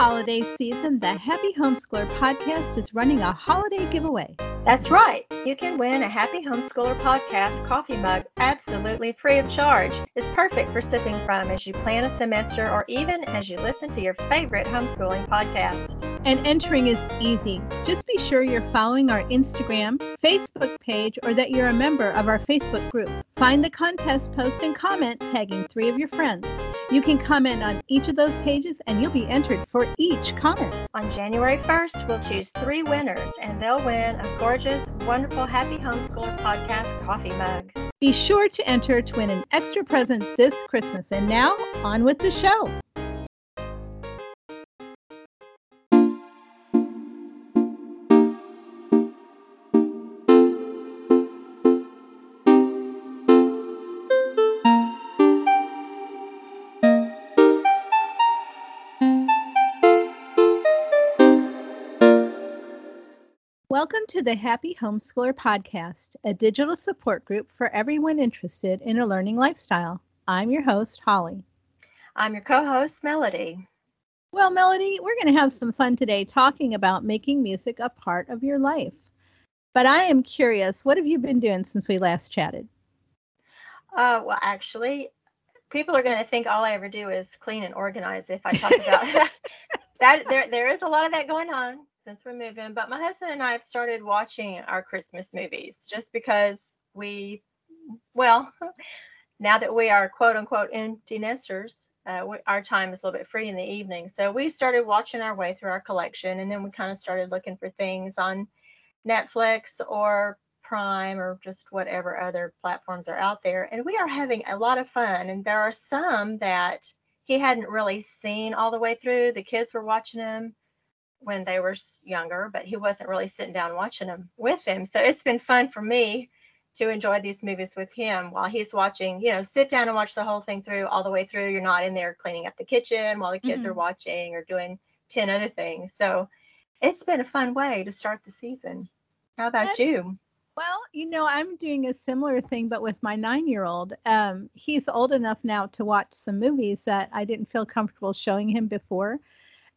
holiday season, the Happy Homeschooler podcast is running a holiday giveaway. That's right. You can win a Happy Homeschooler podcast coffee mug absolutely free of charge. It's perfect for sipping from as you plan a semester or even as you listen to your favorite homeschooling podcast. And entering is easy. Just be sure you're following our Instagram, Facebook page, or that you're a member of our Facebook group. Find the contest post and comment tagging three of your friends. You can comment on each of those pages and you'll be entered for each comment. On January 1st, we'll choose three winners and they'll win a gorgeous, wonderful Happy Homeschooler podcast coffee mug. Be sure to enter to win an extra present this Christmas. And now, on with the show. Welcome to the Happy Homeschooler Podcast, a digital support group for everyone interested in a learning lifestyle. I'm your host, Holly. I'm your co host, Melody. Well, Melody, we're going to have some fun today talking about making music a part of your life. But I am curious, what have you been doing since we last chatted? Uh, well, actually, people are going to think all I ever do is clean and organize if I talk about that. There, there is a lot of that going on since we're moving. But my husband and I have started watching our Christmas movies just because we, well, now that we are quote unquote empty nesters, uh, we, our time is a little bit free in the evening. So we started watching our way through our collection, and then we kind of started looking for things on Netflix or Prime or just whatever other platforms are out there. And we are having a lot of fun. And there are some that he hadn't really seen all the way through. The kids were watching them when they were younger, but he wasn't really sitting down watching them with him. So it's been fun for me to enjoy these movies with him while he's watching, you know, sit down and watch the whole thing through all the way through. You're not in there cleaning up the kitchen while the kids mm-hmm. are watching or doing 10 other things. So it's been a fun way to start the season. How about you? Well, you know, I'm doing a similar thing, but with my nine year old. Um, he's old enough now to watch some movies that I didn't feel comfortable showing him before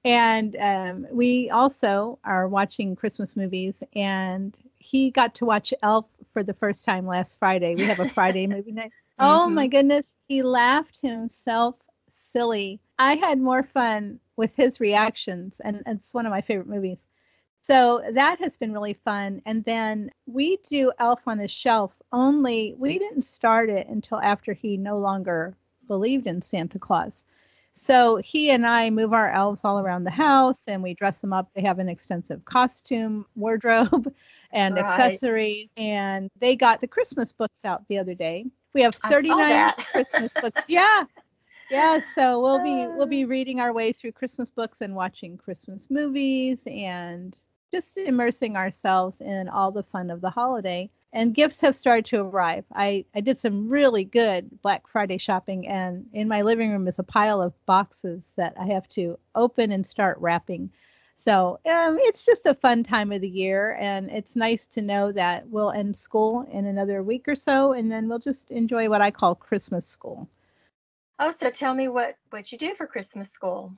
and um, we also are watching Christmas movies, and he got to watch Elf for the first time last Friday. We have a Friday movie night. Oh mm-hmm. my goodness, he laughed himself silly. I had more fun with his reactions, and, and it's one of my favorite movies. So that has been really fun. And then we do Elf on the Shelf, only we didn't start it until after he no longer believed in Santa Claus. So he and I move our elves all around the house and we dress them up. They have an extensive costume wardrobe and right. accessories. And they got the Christmas books out the other day. We have 39 Christmas books. Yeah. Yeah, so we'll be we'll be reading our way through Christmas books and watching Christmas movies and just immersing ourselves in all the fun of the holiday and gifts have started to arrive. I, I did some really good Black Friday shopping, and in my living room is a pile of boxes that I have to open and start wrapping. So um, it's just a fun time of the year, and it's nice to know that we'll end school in another week or so, and then we'll just enjoy what I call Christmas school. Oh, so tell me what what you do for Christmas school.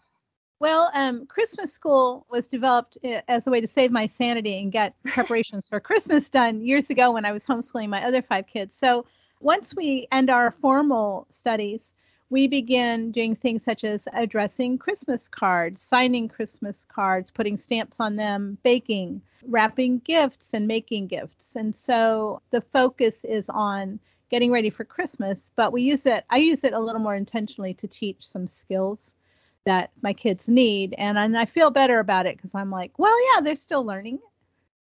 Well, um, Christmas School was developed uh, as a way to save my sanity and get preparations for Christmas done years ago when I was homeschooling my other five kids. So once we end our formal studies, we begin doing things such as addressing Christmas cards, signing Christmas cards, putting stamps on them, baking, wrapping gifts, and making gifts. And so the focus is on getting ready for Christmas, but we use it, I use it a little more intentionally to teach some skills that my kids need and, and i feel better about it because i'm like well yeah they're still learning.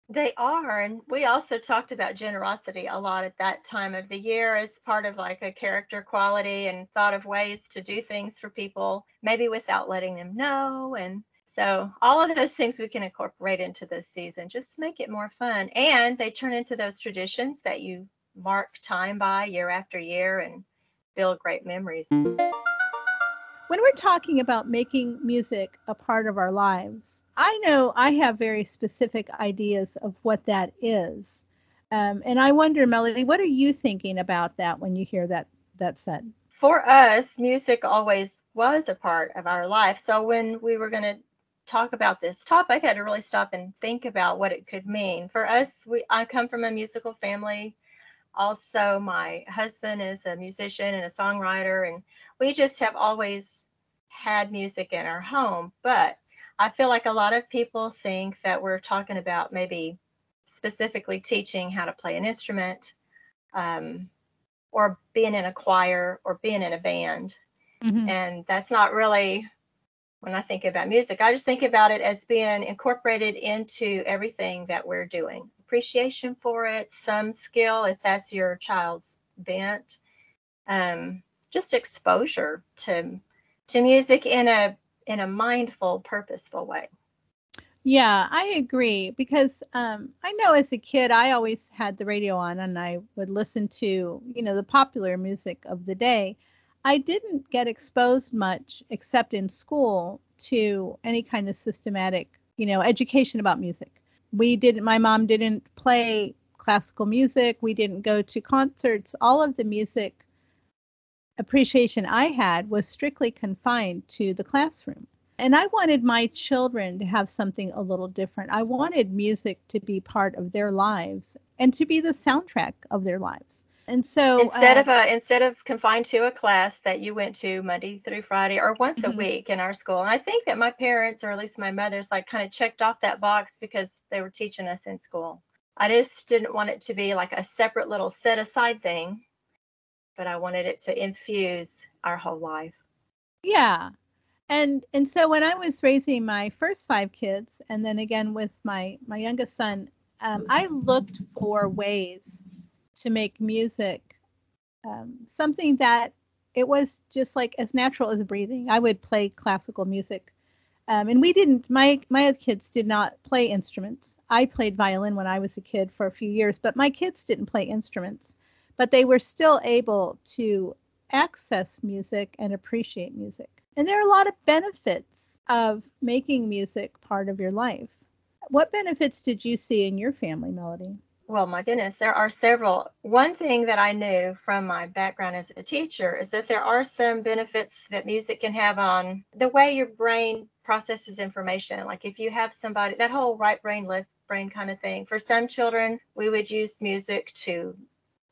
They are and we also talked about generosity a lot at that time of the year as part of like a character quality and thought of ways to do things for people maybe without letting them know and so all of those things we can incorporate into this season just make it more fun and they turn into those traditions that you mark time by year after year and build great memories when we're talking about making music a part of our lives, I know I have very specific ideas of what that is. Um, and I wonder, Melody, what are you thinking about that when you hear that that said? For us, music always was a part of our life. So when we were going to talk about this topic, I had to really stop and think about what it could mean. For us, we I come from a musical family. Also, my husband is a musician and a songwriter, and we just have always had music in our home. But I feel like a lot of people think that we're talking about maybe specifically teaching how to play an instrument um, or being in a choir or being in a band. Mm-hmm. And that's not really when I think about music. I just think about it as being incorporated into everything that we're doing. Appreciation for it, some skill if that's your child's bent, um, just exposure to to music in a in a mindful, purposeful way. Yeah, I agree because um, I know as a kid I always had the radio on and I would listen to you know the popular music of the day. I didn't get exposed much except in school to any kind of systematic you know education about music. We didn't. My mom didn't play classical music. We didn't go to concerts. All of the music appreciation I had was strictly confined to the classroom. And I wanted my children to have something a little different. I wanted music to be part of their lives and to be the soundtrack of their lives. And so instead uh, of a instead of confined to a class that you went to Monday through Friday or once mm-hmm. a week in our school, and I think that my parents or at least my mother's like kind of checked off that box because they were teaching us in school. I just didn't want it to be like a separate little set aside thing, but I wanted it to infuse our whole life. Yeah, and and so when I was raising my first five kids, and then again with my my youngest son, um, I looked for ways to make music um, something that it was just like as natural as breathing. I would play classical music, um, and we didn't. My my kids did not play instruments. I played violin when I was a kid for a few years, but my kids didn't play instruments. But they were still able to access music and appreciate music. And there are a lot of benefits of making music part of your life. What benefits did you see in your family, Melody? Well, my goodness, there are several. One thing that I knew from my background as a teacher is that there are some benefits that music can have on the way your brain processes information. Like if you have somebody, that whole right brain, left brain kind of thing. For some children, we would use music to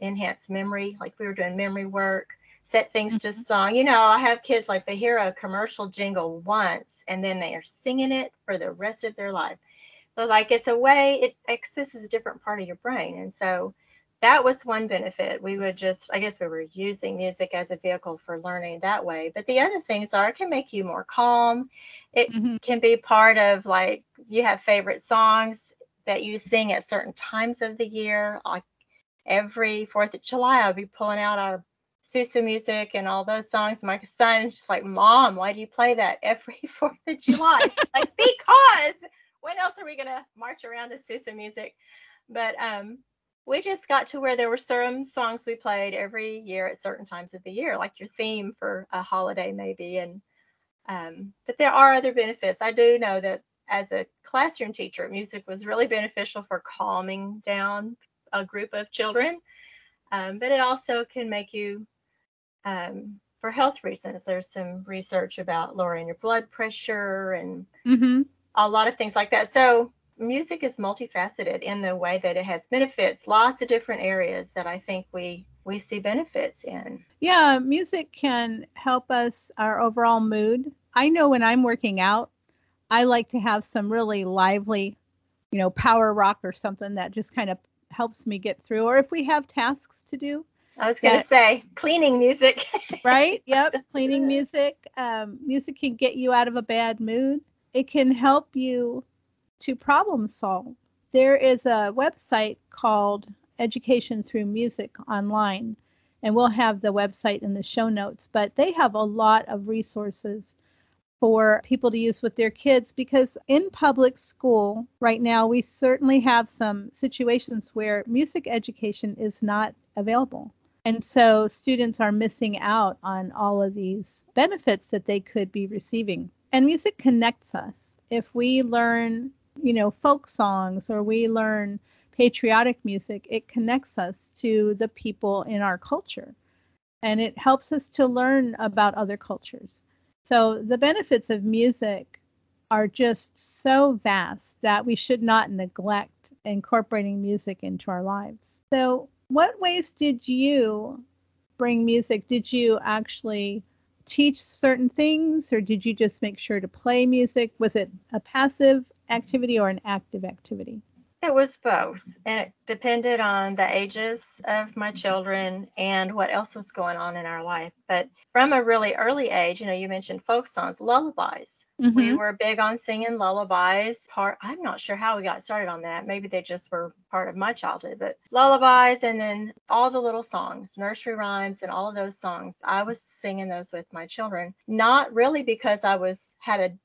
enhance memory, like we were doing memory work set things to mm-hmm. song. You know, I have kids like they hear a commercial jingle once and then they are singing it for the rest of their life. But like it's a way it accesses a different part of your brain. And so that was one benefit. We would just I guess we were using music as a vehicle for learning that way. But the other things are it can make you more calm. It mm-hmm. can be part of like you have favorite songs that you sing at certain times of the year. Like every Fourth of July, I'll be pulling out our Sousa music and all those songs. My son just like, Mom, why do you play that every Fourth of July? like, because when else are we gonna march around to Sousa music? But um, we just got to where there were certain songs we played every year at certain times of the year, like your theme for a holiday maybe. And um, but there are other benefits. I do know that as a classroom teacher, music was really beneficial for calming down a group of children. Um, but it also can make you um, for health reasons. There's some research about lowering your blood pressure and mm-hmm. a lot of things like that. So music is multifaceted in the way that it has benefits, lots of different areas that I think we we see benefits in. Yeah, music can help us our overall mood. I know when I'm working out, I like to have some really lively, you know, power rock or something that just kind of helps me get through. Or if we have tasks to do, I was going to say cleaning music. right? Yep. Cleaning music. Um, music can get you out of a bad mood. It can help you to problem solve. There is a website called Education Through Music online, and we'll have the website in the show notes. But they have a lot of resources for people to use with their kids because in public school right now we certainly have some situations where music education is not available. And so students are missing out on all of these benefits that they could be receiving. And music connects us. If we learn, you know, folk songs or we learn patriotic music, it connects us to the people in our culture. And it helps us to learn about other cultures. So the benefits of music are just so vast that we should not neglect incorporating music into our lives. So, what ways did you bring music? Did you actually teach certain things or did you just make sure to play music? Was it a passive activity or an active activity? It was both, and it depended on the ages of my children and what else was going on in our life. But from a really early age, you know, you mentioned folk songs, lullabies. Mm-hmm. We were big on singing lullabies. Part I'm not sure how we got started on that. Maybe they just were part of my childhood, but lullabies and then all the little songs, nursery rhymes and all of those songs. I was singing those with my children. Not really because I was had a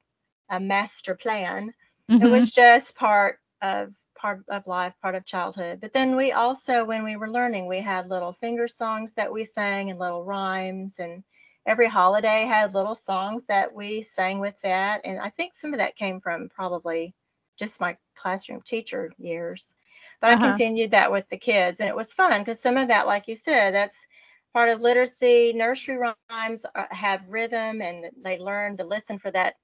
a master plan. Mm-hmm. It was just part of part of life, part of childhood. But then we also, when we were learning, we had little finger songs that we sang and little rhymes. And every holiday had little songs that we sang with that. And I think some of that came from probably just my classroom teacher years. But uh-huh. I continued that with the kids. And it was fun because some of that, like you said, that's part of literacy. Nursery rhymes uh, have rhythm and they learn to listen for that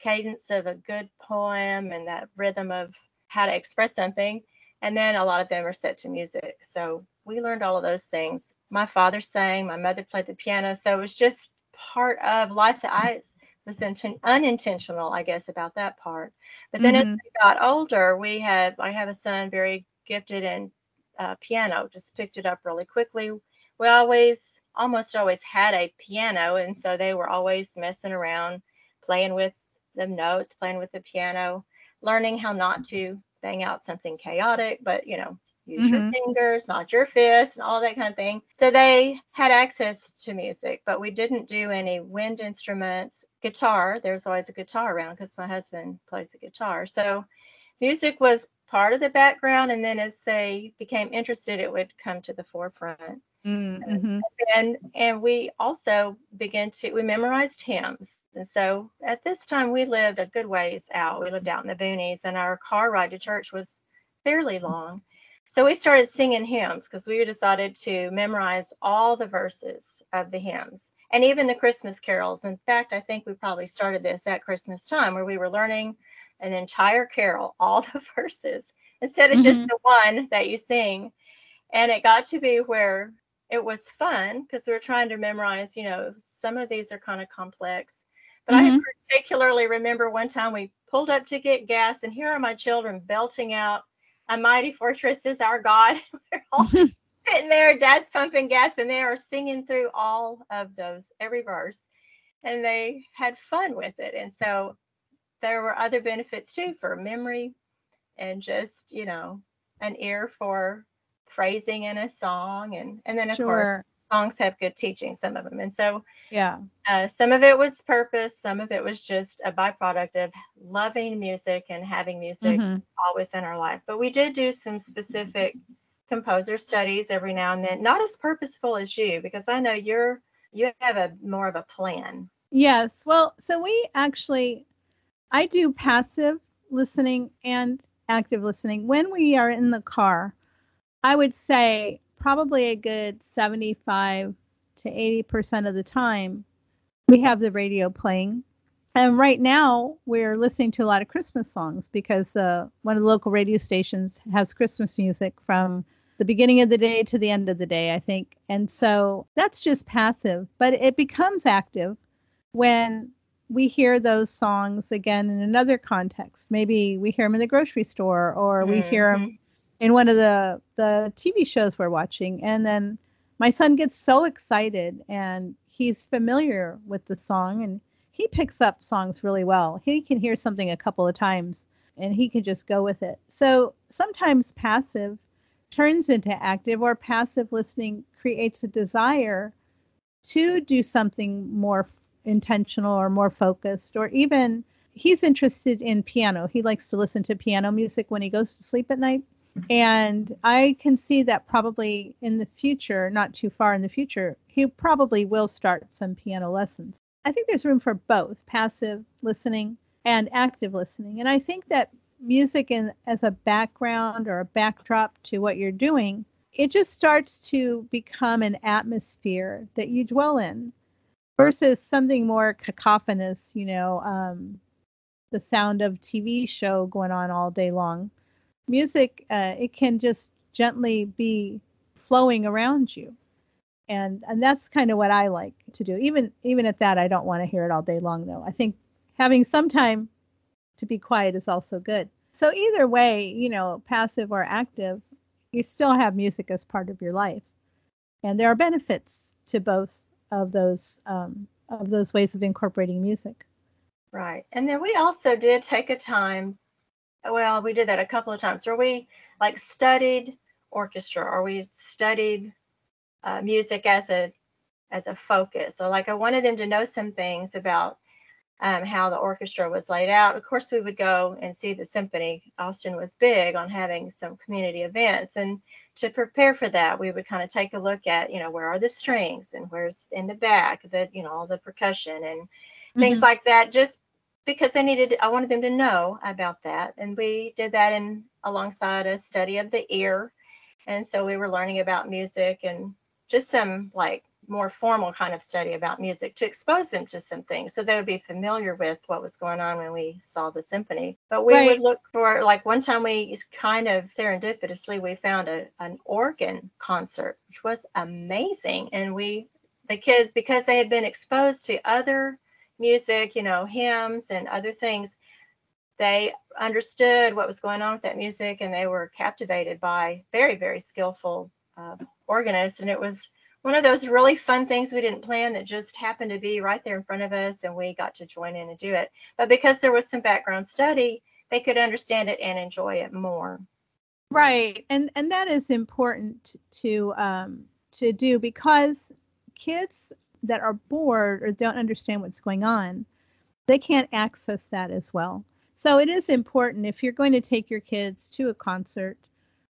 cadence of a good poem and that rhythm of how to express something. And then a lot of them are set to music. So we learned all of those things. My father sang, my mother played the piano. So it was just part of life that I was inten- unintentional, I guess, about that part. But then mm-hmm. as we got older, we had, I have a son very gifted in uh, piano, just picked it up really quickly. We always, almost always had a piano. And so they were always messing around, playing with the notes, playing with the piano learning how not to bang out something chaotic, but you know, use mm-hmm. your fingers, not your fists, and all that kind of thing. So they had access to music, but we didn't do any wind instruments. Guitar, there's always a guitar around because my husband plays the guitar. So music was part of the background, and then as they became interested, it would come to the forefront. Mm-hmm. And and we also began to we memorized hymns. And so at this time we lived a good ways out. We lived out in the boonies, and our car ride to church was fairly long. So we started singing hymns because we decided to memorize all the verses of the hymns and even the Christmas carols. In fact, I think we probably started this at Christmas time where we were learning an entire carol, all the verses, instead of mm-hmm. just the one that you sing. And it got to be where it was fun because we were trying to memorize, you know, some of these are kind of complex. But mm-hmm. I particularly remember one time we pulled up to get gas, and here are my children belting out, A mighty fortress is our God. we're all sitting there, dad's pumping gas, and they are singing through all of those, every verse. And they had fun with it. And so there were other benefits too for memory and just, you know, an ear for phrasing in a song and and then of sure. course songs have good teaching some of them and so yeah. uh, some of it was purpose some of it was just a byproduct of loving music and having music mm-hmm. always in our life. But we did do some specific composer studies every now and then not as purposeful as you because i know you're you have a more of a plan. Yes. Well so we actually i do passive listening and active listening. When we are in the car I would say probably a good 75 to 80% of the time we have the radio playing. And right now we're listening to a lot of Christmas songs because uh, one of the local radio stations has Christmas music from the beginning of the day to the end of the day, I think. And so that's just passive, but it becomes active when we hear those songs again in another context. Maybe we hear them in the grocery store or we mm-hmm. hear them in one of the the TV shows we're watching, and then my son gets so excited and he's familiar with the song and he picks up songs really well. He can hear something a couple of times and he can just go with it. So sometimes passive turns into active or passive listening creates a desire to do something more intentional or more focused or even he's interested in piano. He likes to listen to piano music when he goes to sleep at night. And I can see that probably in the future, not too far in the future, he probably will start some piano lessons. I think there's room for both passive listening and active listening. And I think that music in, as a background or a backdrop to what you're doing, it just starts to become an atmosphere that you dwell in versus something more cacophonous, you know, um, the sound of TV show going on all day long. Music, uh, it can just gently be flowing around you. And and that's kind of what I like to do. Even even at that, I don't want to hear it all day long though. I think having some time to be quiet is also good. So either way, you know, passive or active, you still have music as part of your life, and there are benefits to both of those um, of those ways of incorporating music. Right, and then we also did take a time. Well, we did that a couple of times where we like studied orchestra or we studied uh, music as a as a focus. So like I wanted them to know some things about um, how the orchestra was laid out. Of course, we would go and see the symphony. Austin was big on having some community events, and to prepare for that, we would kind of take a look at, you know, where are the strings and where's in the back, the, you know, all the percussion and mm-hmm. things like that. Just because they needed, I wanted them to know about that, and we did that in alongside a study of the ear, and so we were learning about music and just some like more formal kind of study about music to expose them to some things so they would be familiar with what was going on when we saw the symphony. But we right. would look for like one time we kind of serendipitously we found a, an organ concert which was amazing. And we the kids because they had been exposed to other music you know hymns and other things they understood what was going on with that music and they were captivated by very very skillful uh, organists and it was one of those really fun things we didn't plan that just happened to be right there in front of us and we got to join in and do it. But because there was some background study, they could understand it and enjoy it more. Right. And and that is important to um to do because kids that are bored or don't understand what's going on, they can't access that as well. So it is important if you're going to take your kids to a concert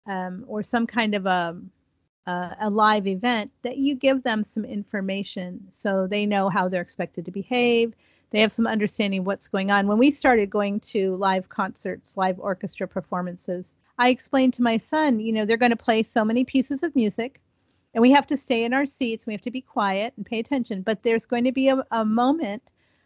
um, or some kind of a uh, a live event that you give them some information so they know how they're expected to behave they have some understanding of what's going on when we started going to live concerts live orchestra performances i explained to my son you know they're going to play so many pieces of music and we have to stay in our seats. We have to be quiet and pay attention. But there's going to be a, a moment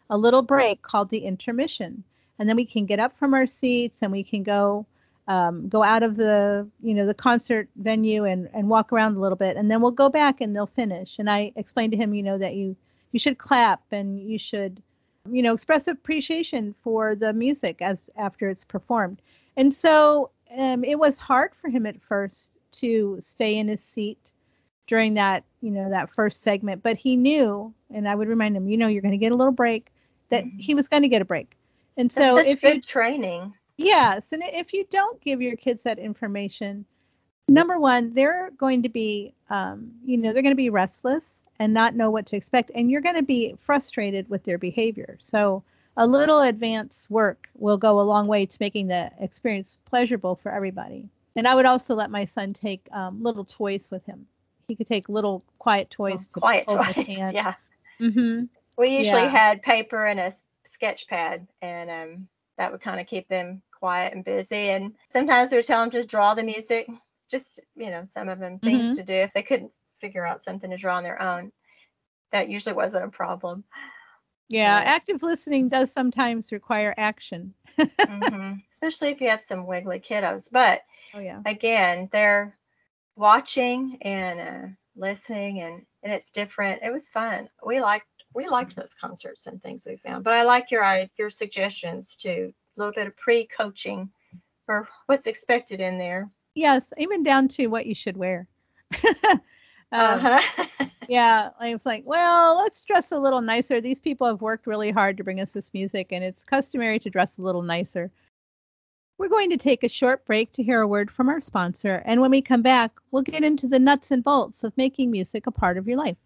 a little break called the intermission. And then we can get up from our seats and we can go um, go out of the you know the concert venue and and walk around a little bit. And then we'll go back and they'll finish. And i explained to him you know that you you should clap and you should you know express appreciation for the music as after it's performed. And so um, it was hard for him at first to stay in his seat during that you know that first segment but he knew and i would remind him you know you're going to get a little break that mm-hmm. he was going to get a break and so That's if good you, training Yes, and if you don't give your kids that information, number one, they're going to be, um, you know, they're going to be restless and not know what to expect, and you're going to be frustrated with their behavior. So a little advance work will go a long way to making the experience pleasurable for everybody. And I would also let my son take um, little toys with him. He could take little quiet toys oh, to quiet toys. Yeah. Mm-hmm. We usually yeah. had paper and a sketch pad, and um, that would kind of keep them quiet and busy. And sometimes we would tell them just draw the music, just, you know, some of them things mm-hmm. to do if they couldn't figure out something to draw on their own. That usually wasn't a problem. Yeah, but, active listening does sometimes require action. mm-hmm. Especially if you have some wiggly kiddos. But oh, yeah. again, they're watching and uh, listening and, and it's different. It was fun. We liked we liked those concerts and things we found. But I like your your suggestions too a little bit of pre-coaching for what's expected in there. Yes, even down to what you should wear. um, uh-huh. yeah, I was like, well, let's dress a little nicer. These people have worked really hard to bring us this music, and it's customary to dress a little nicer. We're going to take a short break to hear a word from our sponsor, and when we come back, we'll get into the nuts and bolts of making music a part of your life.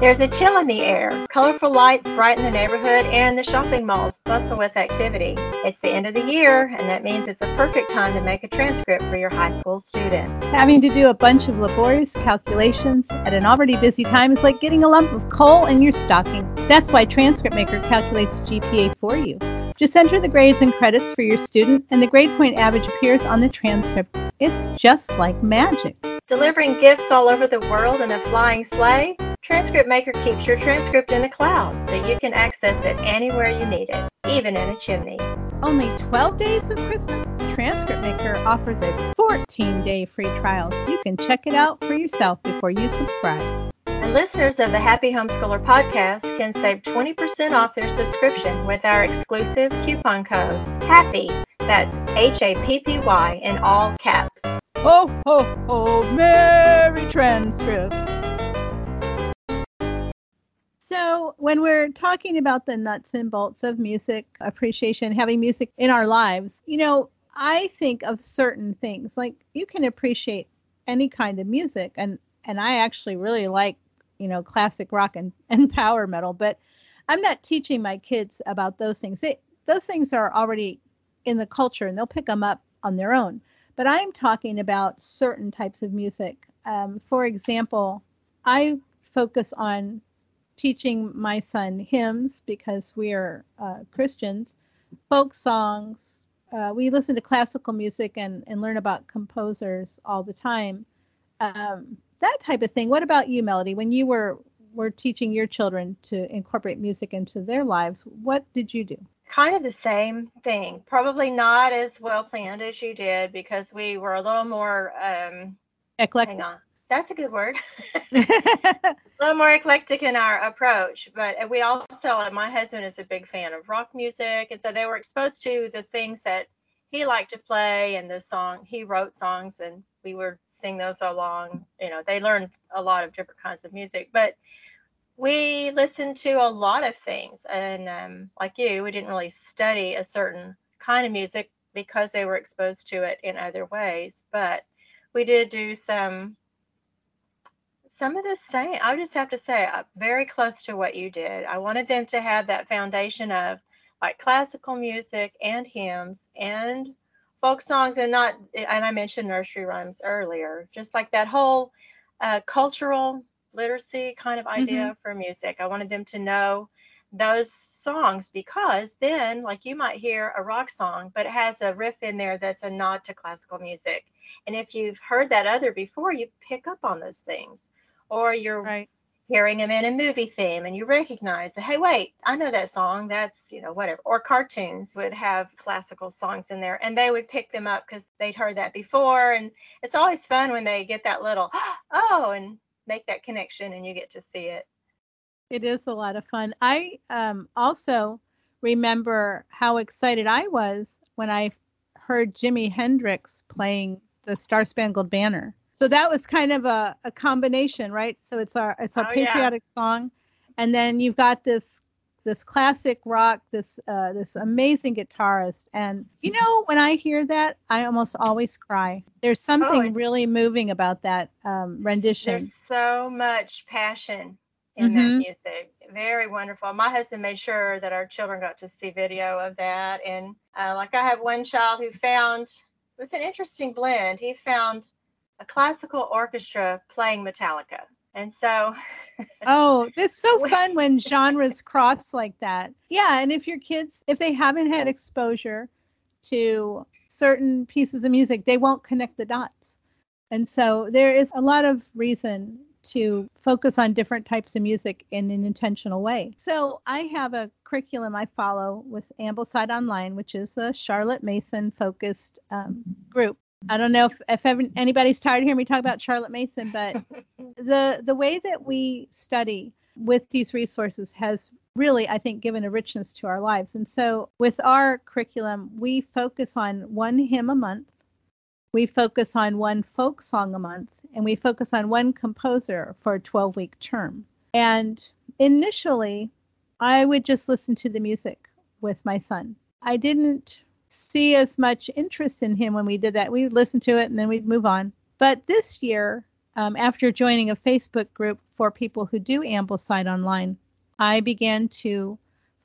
There's a chill in the air. Colorful lights brighten the neighborhood and the shopping malls bustle with activity. It's the end of the year, and that means it's a perfect time to make a transcript for your high school student. Having to do a bunch of laborious calculations at an already busy time is like getting a lump of coal in your stocking. That's why Transcript Maker calculates GPA for you. Just enter the grades and credits for your student, and the grade point average appears on the transcript. It's just like magic. Delivering gifts all over the world in a flying sleigh? Transcript Maker keeps your transcript in the cloud so you can access it anywhere you need it, even in a chimney. Only 12 days of Christmas? Transcript Maker offers a 14 day free trial so you can check it out for yourself before you subscribe. And listeners of the Happy Homeschooler podcast can save 20% off their subscription with our exclusive coupon code HAPPY. That's H A P P Y in all caps. Ho, ho, ho, Merry Transcripts! So, when we're talking about the nuts and bolts of music appreciation, having music in our lives, you know, I think of certain things like you can appreciate any kind of music, and and I actually really like, you know, classic rock and, and power metal, but I'm not teaching my kids about those things. They, those things are already in the culture, and they'll pick them up on their own. But I'm talking about certain types of music. Um, for example, I focus on teaching my son hymns because we are uh, Christians, folk songs. Uh, we listen to classical music and, and learn about composers all the time. Um, that type of thing. What about you, Melody? When you were were teaching your children to incorporate music into their lives, what did you do? Kind of the same thing. Probably not as well planned as you did because we were a little more um, eclectic. Hang on that's a good word. a little more eclectic in our approach, but we also, my husband is a big fan of rock music, and so they were exposed to the things that he liked to play and the song he wrote songs, and we would sing those along. You know, they learned a lot of different kinds of music, but we listened to a lot of things, and um, like you, we didn't really study a certain kind of music because they were exposed to it in other ways, but we did do some some of the same. I just have to say, uh, very close to what you did. I wanted them to have that foundation of like classical music and hymns and folk songs, and not. And I mentioned nursery rhymes earlier. Just like that whole uh, cultural literacy kind of idea mm-hmm. for music. I wanted them to know those songs because then like you might hear a rock song but it has a riff in there that's a nod to classical music and if you've heard that other before you pick up on those things or you're right. Hearing them in a movie theme and you recognize that, hey, wait, I know that song. That's, you know, whatever. Or cartoons would have classical songs in there and they would pick them up because they'd heard that before. And it's always fun when they get that little, oh, and make that connection and you get to see it. It is a lot of fun. I um, also remember how excited I was when I heard Jimi Hendrix playing the Star Spangled Banner so that was kind of a, a combination, right? So it's our it's our oh, patriotic yeah. song, and then you've got this this classic rock, this uh, this amazing guitarist, and you know when I hear that, I almost always cry. There's oh, something oh, really moving about that um, rendition. There's so much passion in mm-hmm. that music. Very wonderful. My husband made sure that our children got to see video of that, and uh, like I have one child who found it was an interesting blend. He found a classical orchestra playing Metallica. And so Oh, it's so fun when genres cross like that. Yeah, and if your kids if they haven't had exposure to certain pieces of music, they won't connect the dots. And so there is a lot of reason to focus on different types of music in an intentional way. So I have a curriculum I follow with Ambleside Online, which is a Charlotte Mason focused um, group. I don't know if, if ever, anybody's tired of hearing me talk about Charlotte Mason, but the the way that we study with these resources has really, I think, given a richness to our lives. And so with our curriculum, we focus on one hymn a month, we focus on one folk song a month, and we focus on one composer for a 12 week term. And initially, I would just listen to the music with my son. I didn't see as much interest in him when we did that. We'd listen to it and then we'd move on. But this year, um, after joining a Facebook group for people who do Ambleside online, I began to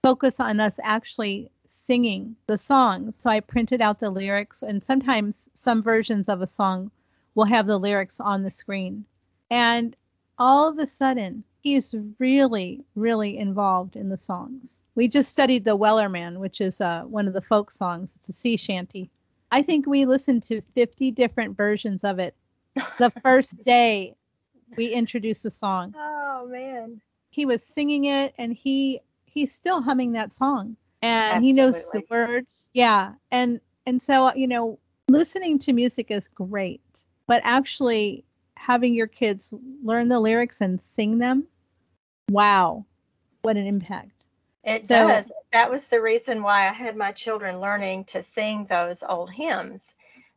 focus on us actually singing the songs. So I printed out the lyrics, and sometimes some versions of a song will have the lyrics on the screen. And all of a sudden, he's really, really involved in the songs. We just studied the Wellerman, which is uh, one of the folk songs. It's a sea shanty. I think we listened to 50 different versions of it the first day we introduced the song. Oh man. He was singing it and he he's still humming that song. And Absolutely. he knows the words. Yeah. And and so, you know, listening to music is great, but actually having your kids learn the lyrics and sing them, wow, what an impact. It so, does. That was the reason why I had my children learning to sing those old hymns.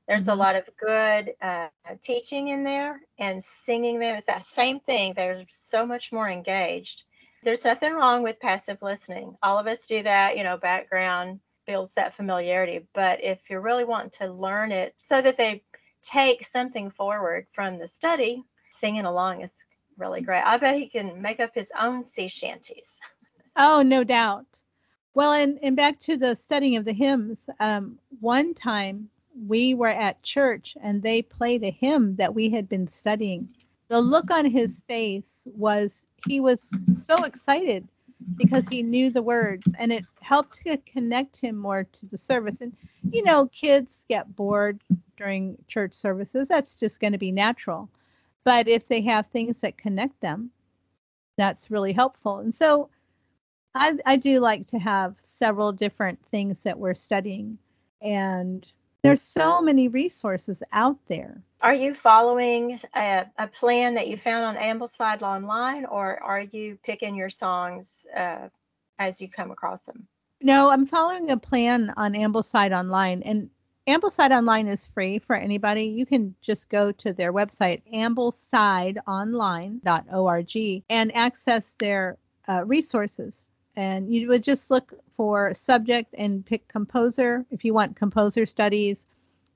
There's mm-hmm. a lot of good uh, teaching in there, and singing them is that same thing. They're so much more engaged. There's nothing wrong with passive listening. All of us do that, you know, background builds that familiarity. But if you're really wanting to learn it so that they take something forward from the study, singing along is really great. I bet he can make up his own sea shanties. Oh, no doubt. Well, and, and back to the studying of the hymns, um, one time we were at church and they played a hymn that we had been studying. The look on his face was he was so excited because he knew the words and it helped to connect him more to the service. And you know, kids get bored during church services. That's just going to be natural. But if they have things that connect them, that's really helpful. And so I, I do like to have several different things that we're studying. And there's so many resources out there. Are you following a, a plan that you found on Ambleside Online, or are you picking your songs uh, as you come across them? No, I'm following a plan on Ambleside Online, and Ambleside Online is free for anybody. You can just go to their website, amblesideonline.org, and access their uh, resources. And you would just look for subject and pick composer. If you want composer studies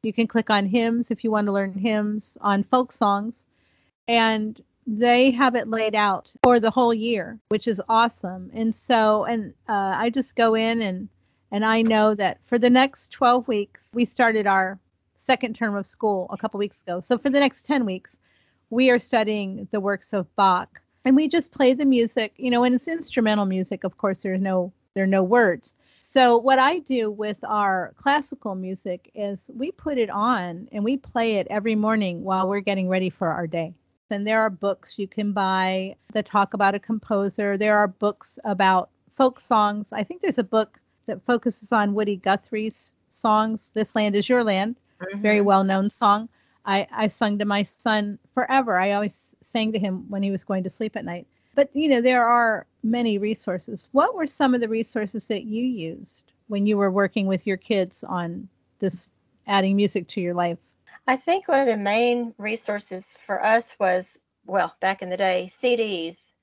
you can click on hymns if you want to learn hymns on folk songs. And they have it laid out for the whole year which is awesome. And so and uh, i just go in and and i know that for the next 12 weeks we started our second term of school a couple weeks ago. So for the next 10 weeks we are studying the works of bach. And we just play the music you know and it's instrumental music of course there's no there are no words. So what i do with our classical music is we put it on and we play it every morning while we're getting ready for our day. And there are books you can buy that talk about a composer. There are books about folk songs. I think there's a book that focuses on woody guthrie's songs this land is your land mm-hmm. very well known song I, I sung to my son forever. I always sang to him when he was going to sleep at night. But you know, there are many resources. What were some of the resources that you used when you were working with your kids on this adding music to your life? I think one of the main resources for us was well, back in the day, CDs.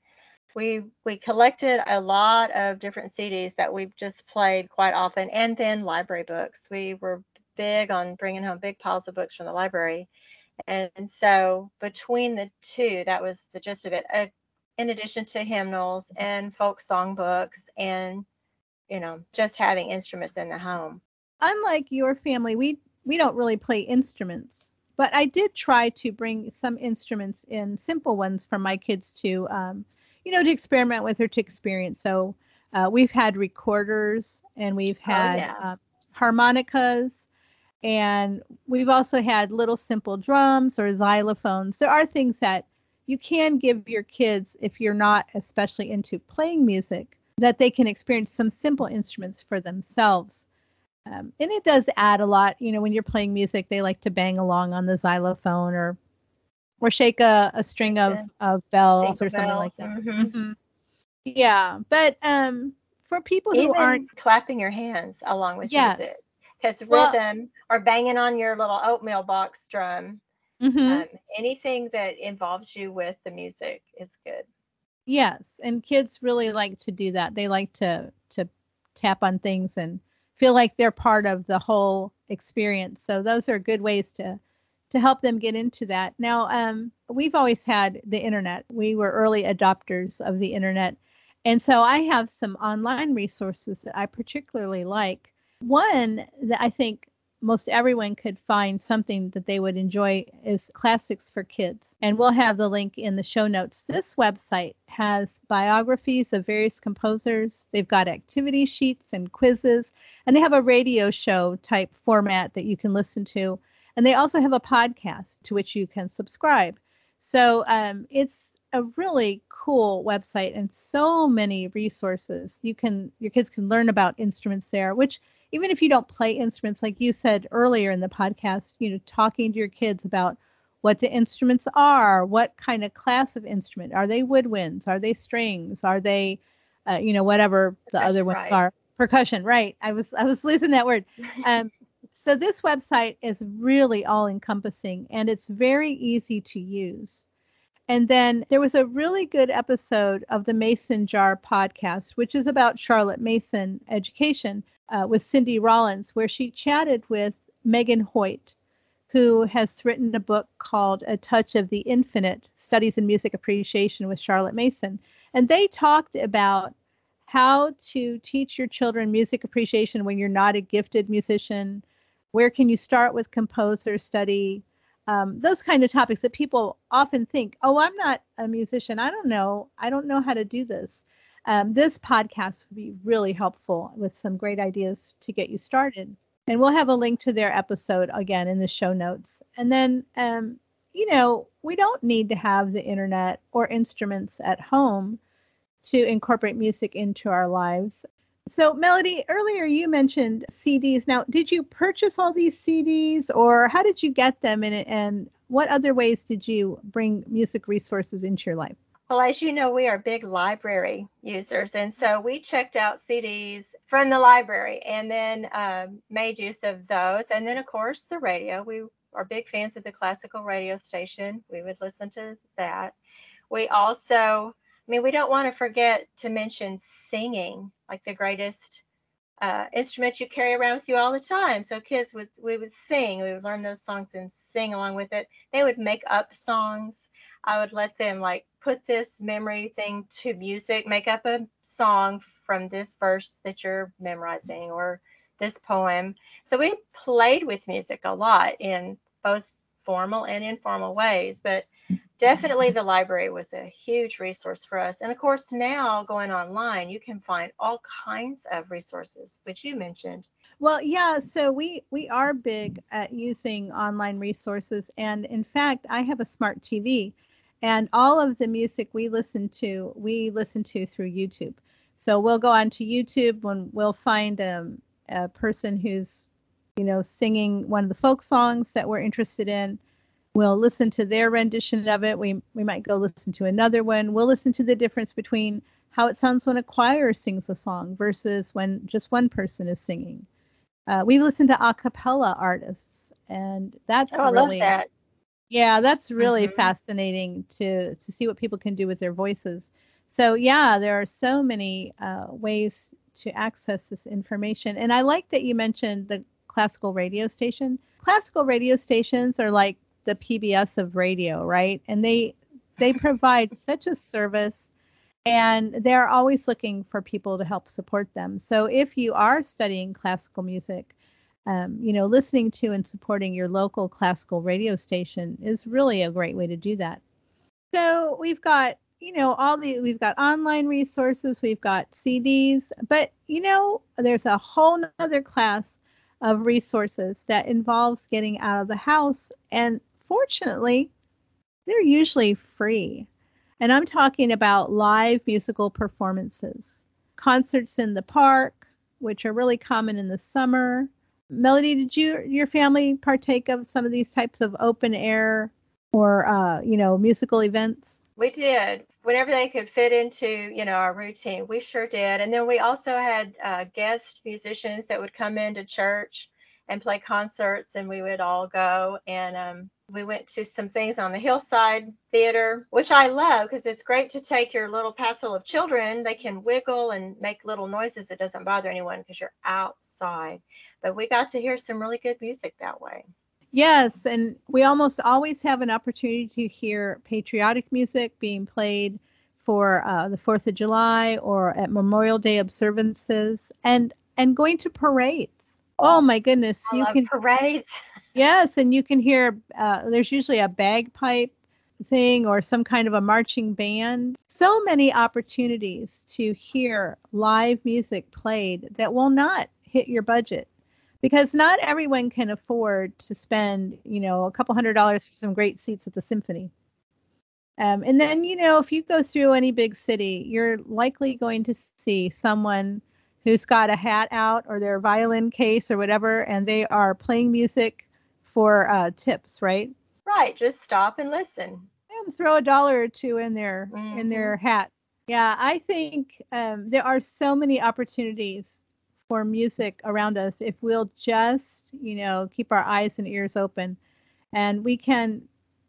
We we collected a lot of different CDs that we've just played quite often and then library books. We were big on bringing home big piles of books from the library and so between the two, that was the gist of it. Uh, in addition to hymnals and folk songbooks and you know just having instruments in the home. Unlike your family, we we don't really play instruments, but I did try to bring some instruments in, simple ones for my kids to, um, you know, to experiment with or to experience. So uh, we've had recorders and we've oh, had oh, yeah. uh, harmonicas and we've also had little simple drums or xylophones. There are things that you can give your kids if you're not especially into playing music, that they can experience some simple instruments for themselves. Um, and it does add a lot. You know, when you're playing music, they like to bang along on the xylophone or or shake a, a string of, of bells shake or something bells. like that. Mm-hmm. Mm-hmm. Yeah, but um, for people Even who aren't clapping your hands along with yes. music because well, rhythm or banging on your little oatmeal box drum mm-hmm. um, anything that involves you with the music is good yes and kids really like to do that they like to to tap on things and feel like they're part of the whole experience so those are good ways to to help them get into that now um, we've always had the internet we were early adopters of the internet and so i have some online resources that i particularly like one that I think most everyone could find something that they would enjoy is Classics for Kids. And we'll have the link in the show notes. This website has biographies of various composers, they've got activity sheets and quizzes, and they have a radio show type format that you can listen to. And they also have a podcast to which you can subscribe. So um, it's a really cool website and so many resources. You can your kids can learn about instruments there, which even if you don't play instruments, like you said earlier in the podcast, you know, talking to your kids about what the instruments are, what kind of class of instrument are they woodwinds, are they strings, are they, uh, you know, whatever the Percussion, other ones right. are. Percussion, right? I was I was losing that word. Um, so this website is really all encompassing and it's very easy to use. And then there was a really good episode of the Mason Jar podcast, which is about Charlotte Mason education uh, with Cindy Rollins, where she chatted with Megan Hoyt, who has written a book called A Touch of the Infinite Studies in Music Appreciation with Charlotte Mason. And they talked about how to teach your children music appreciation when you're not a gifted musician. Where can you start with composer study? Um, those kind of topics that people often think, oh, I'm not a musician. I don't know. I don't know how to do this. Um, this podcast would be really helpful with some great ideas to get you started. And we'll have a link to their episode again in the show notes. And then, um, you know, we don't need to have the internet or instruments at home to incorporate music into our lives. So, Melody, earlier you mentioned CDs. Now, did you purchase all these CDs or how did you get them? And, and what other ways did you bring music resources into your life? Well, as you know, we are big library users, and so we checked out CDs from the library and then um, made use of those. And then, of course, the radio. We are big fans of the classical radio station. We would listen to that. We also, I mean, we don't want to forget to mention singing, like the greatest uh, instrument you carry around with you all the time. So kids would we would sing, we would learn those songs and sing along with it. They would make up songs. I would let them like put this memory thing to music, make up a song from this verse that you're memorizing or this poem. So we played with music a lot in both formal and informal ways, but definitely the library was a huge resource for us. And of course, now going online, you can find all kinds of resources, which you mentioned. Well, yeah, so we we are big at using online resources and in fact, I have a smart TV and all of the music we listen to, we listen to through YouTube. So we'll go on to YouTube when we'll find um, a person who's, you know, singing one of the folk songs that we're interested in. We'll listen to their rendition of it. We we might go listen to another one. We'll listen to the difference between how it sounds when a choir sings a song versus when just one person is singing. Uh, we've listened to a cappella artists, and that's Oh, I really love that. yeah, that's really Mhm. fascinating to to see what people can do with their voices. So yeah, there are so many uh, ways to access this information, and I like that you mentioned the classical radio station. Classical radio stations are like the PBS of radio, right? And they they provide such a service, and they're always looking for people to help support them. So if you are studying classical music, um, you know, listening to and supporting your local classical radio station is really a great way to do that. So we've got, you know, all the we've got online resources, we've got CDs, but you know, there's a whole nother class of resources that involves getting out of the house, and fortunately, they're usually free. And I'm talking about live musical performances, concerts in the park, which are really common in the summer, Melody, did you your family partake of some of these types of open air or uh, you know musical events? We did whenever they could fit into you know our routine. We sure did. And then we also had uh, guest musicians that would come into church and play concerts, and we would all go. And um, we went to some things on the Hillside Theater, which I love because it's great to take your little passel of children. They can wiggle and make little noises. It doesn't bother anyone because you're outside. But we got to hear some really good music that way. Yes, and we almost always have an opportunity to hear patriotic music being played for uh, the Fourth of July or at Memorial Day observances, and and going to parades. Oh my goodness, I you can parades. yes, and you can hear. Uh, there's usually a bagpipe thing or some kind of a marching band. So many opportunities to hear live music played that will not hit your budget because not everyone can afford to spend, you know, a couple hundred dollars for some great seats at the symphony. Um, and then, you know, if you go through any big city, you're likely going to see someone who's got a hat out or their violin case or whatever, and they are playing music for uh, tips, right? Right. Just stop and listen. And throw a dollar or two in their Mm-hmm. in their hat. Yeah, I think um, there are so many opportunities for music around us if we'll just, you know, keep our eyes and ears open, and we can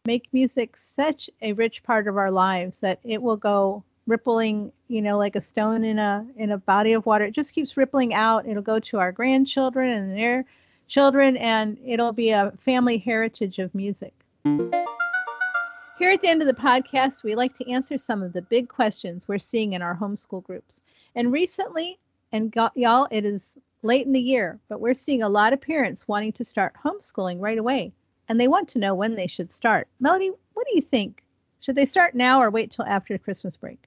make music such a rich part of our lives that it will go rippling, you know, like a stone in a in a body of water. It just keeps rippling out. It'll go to our grandchildren and their children, and it'll be a family heritage of music. Here at the end of the podcast, we like to answer some of the big questions we're seeing in our homeschool groups. And recently, and y'all, it is late in the year, but we're seeing a lot of parents wanting to start homeschooling right away. And they want to know when they should start. Melody, what do you think? Should they start now or wait till after Christmas break?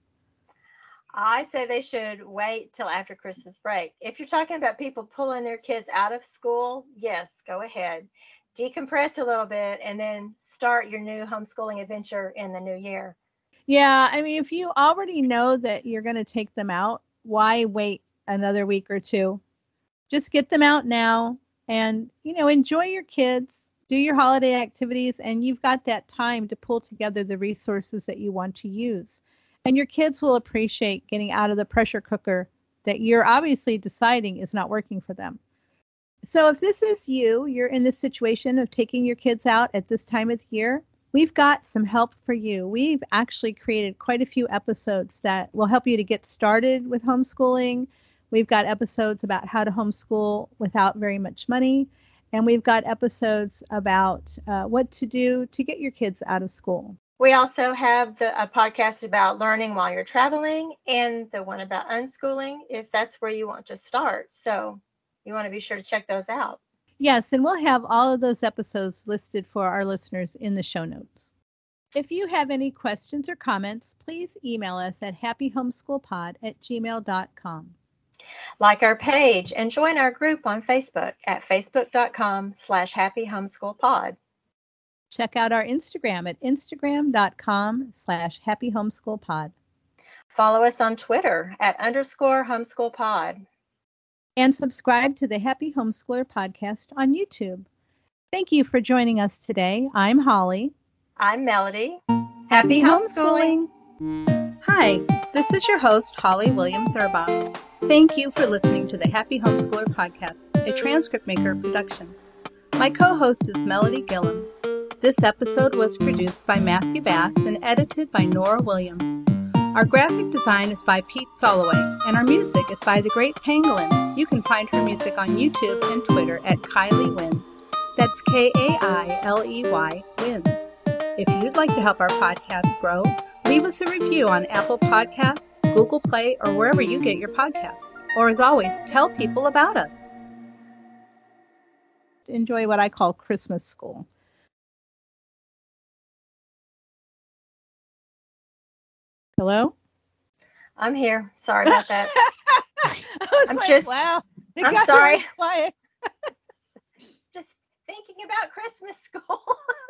I say they should wait till after Christmas break. If you're talking about people pulling their kids out of school, yes, go ahead. Decompress a little bit and then start your new homeschooling adventure in the new year. Yeah, I mean, if you already know that you're going to take them out, why wait another week or two? Just get them out now and, you know, enjoy your kids, do your holiday activities, and you've got that time to pull together the resources that you want to use. And your kids will appreciate getting out of the pressure cooker that you're obviously deciding is not working for them. So if this is you, you're in this situation of taking your kids out at this time of the year, we've got some help for you. We've actually created quite a few episodes that will help you to get started with homeschooling. We've got episodes about how to homeschool without very much money. And we've got episodes about uh, what to do to get your kids out of school. We also have the a podcast about learning while you're traveling and the one about unschooling if that's where you want to start. So you want to be sure to check those out. Yes, and we'll have all of those episodes listed for our listeners in the show notes. If you have any questions or comments, please email us at happyhomeschoolpod at gmail.com. Like our page and join our group on Facebook at facebook.com slash happyhomeschoolpod. Check out our Instagram at instagram.com slash happyhomeschoolpod. Follow us on Twitter at underscore homeschoolpod. And subscribe to the Happy Homeschooler podcast on YouTube. Thank you for joining us today. I'm Holly. I'm Melody. Happy homeschooling. Hi, this is your host, Holly Williams Erbach. Thank you for listening to the Happy Homeschooler podcast, a transcript maker production. My co host is Melody Gillum. This episode was produced by Matthew Bass and edited by Nora Williams. Our graphic design is by Pete Soloway, and our music is by The Great Pangolin. You can find her music on YouTube and Twitter at Kailey Wins. That's K A I L E Y Wins. If you'd like to help our podcast grow, leave us a review on Apple Podcasts, Google Play, or wherever you get your podcasts. Or as always, tell people about us. Enjoy what I call Christmas school. Hello? I'm here. Sorry about that. I'm I'm just- wow. I'm sorry. Just thinking about Christmas school.